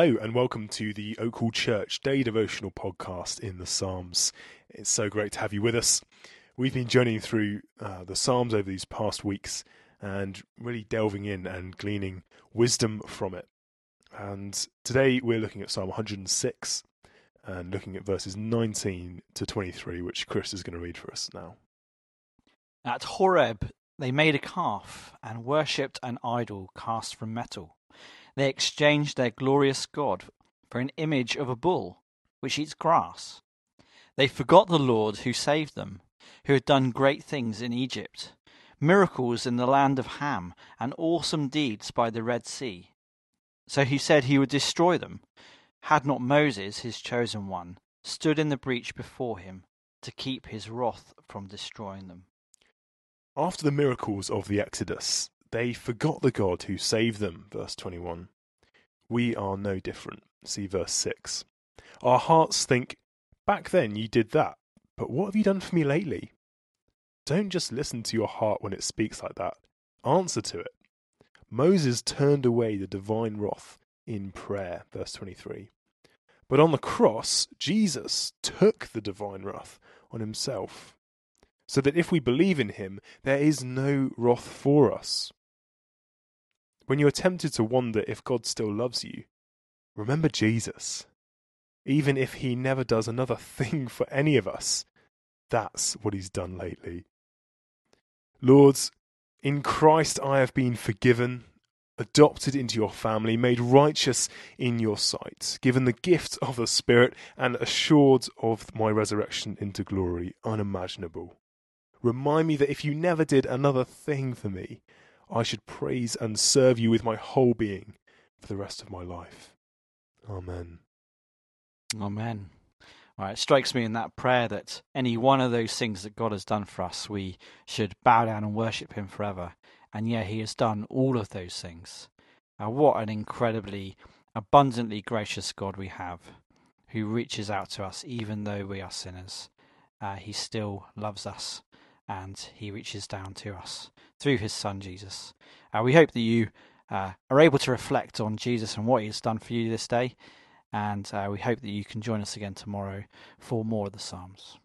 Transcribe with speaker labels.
Speaker 1: Hello, and welcome to the Oakhall Church Day Devotional Podcast in the Psalms. It's so great to have you with us. We've been journeying through uh, the Psalms over these past weeks and really delving in and gleaning wisdom from it. And today we're looking at Psalm 106 and looking at verses 19 to 23, which Chris is going to read for us now.
Speaker 2: At Horeb, they made a calf and worshipped an idol cast from metal. They exchanged their glorious God for an image of a bull, which eats grass. They forgot the Lord who saved them, who had done great things in Egypt, miracles in the land of Ham, and awesome deeds by the Red Sea. So he said he would destroy them, had not Moses, his chosen one, stood in the breach before him to keep his wrath from destroying them.
Speaker 1: After the miracles of the Exodus, they forgot the God who saved them, verse 21. We are no different. See verse 6. Our hearts think, Back then you did that, but what have you done for me lately? Don't just listen to your heart when it speaks like that. Answer to it. Moses turned away the divine wrath in prayer, verse 23. But on the cross, Jesus took the divine wrath on himself, so that if we believe in him, there is no wrath for us. When you're tempted to wonder if God still loves you, remember Jesus. Even if he never does another thing for any of us, that's what he's done lately. Lords, in Christ I have been forgiven, adopted into your family, made righteous in your sight, given the gift of the Spirit, and assured of my resurrection into glory unimaginable. Remind me that if you never did another thing for me, I should praise and serve you with my whole being for the rest of my life. Amen.
Speaker 2: Amen. Right, it strikes me in that prayer that any one of those things that God has done for us, we should bow down and worship Him forever. And yeah, He has done all of those things. Now, what an incredibly abundantly gracious God we have, who reaches out to us even though we are sinners. Uh, he still loves us and He reaches down to us through His Son Jesus. Uh, we hope that you uh, are able to reflect on Jesus and what He has done for you this day. And uh, we hope that you can join us again tomorrow for more of the Psalms.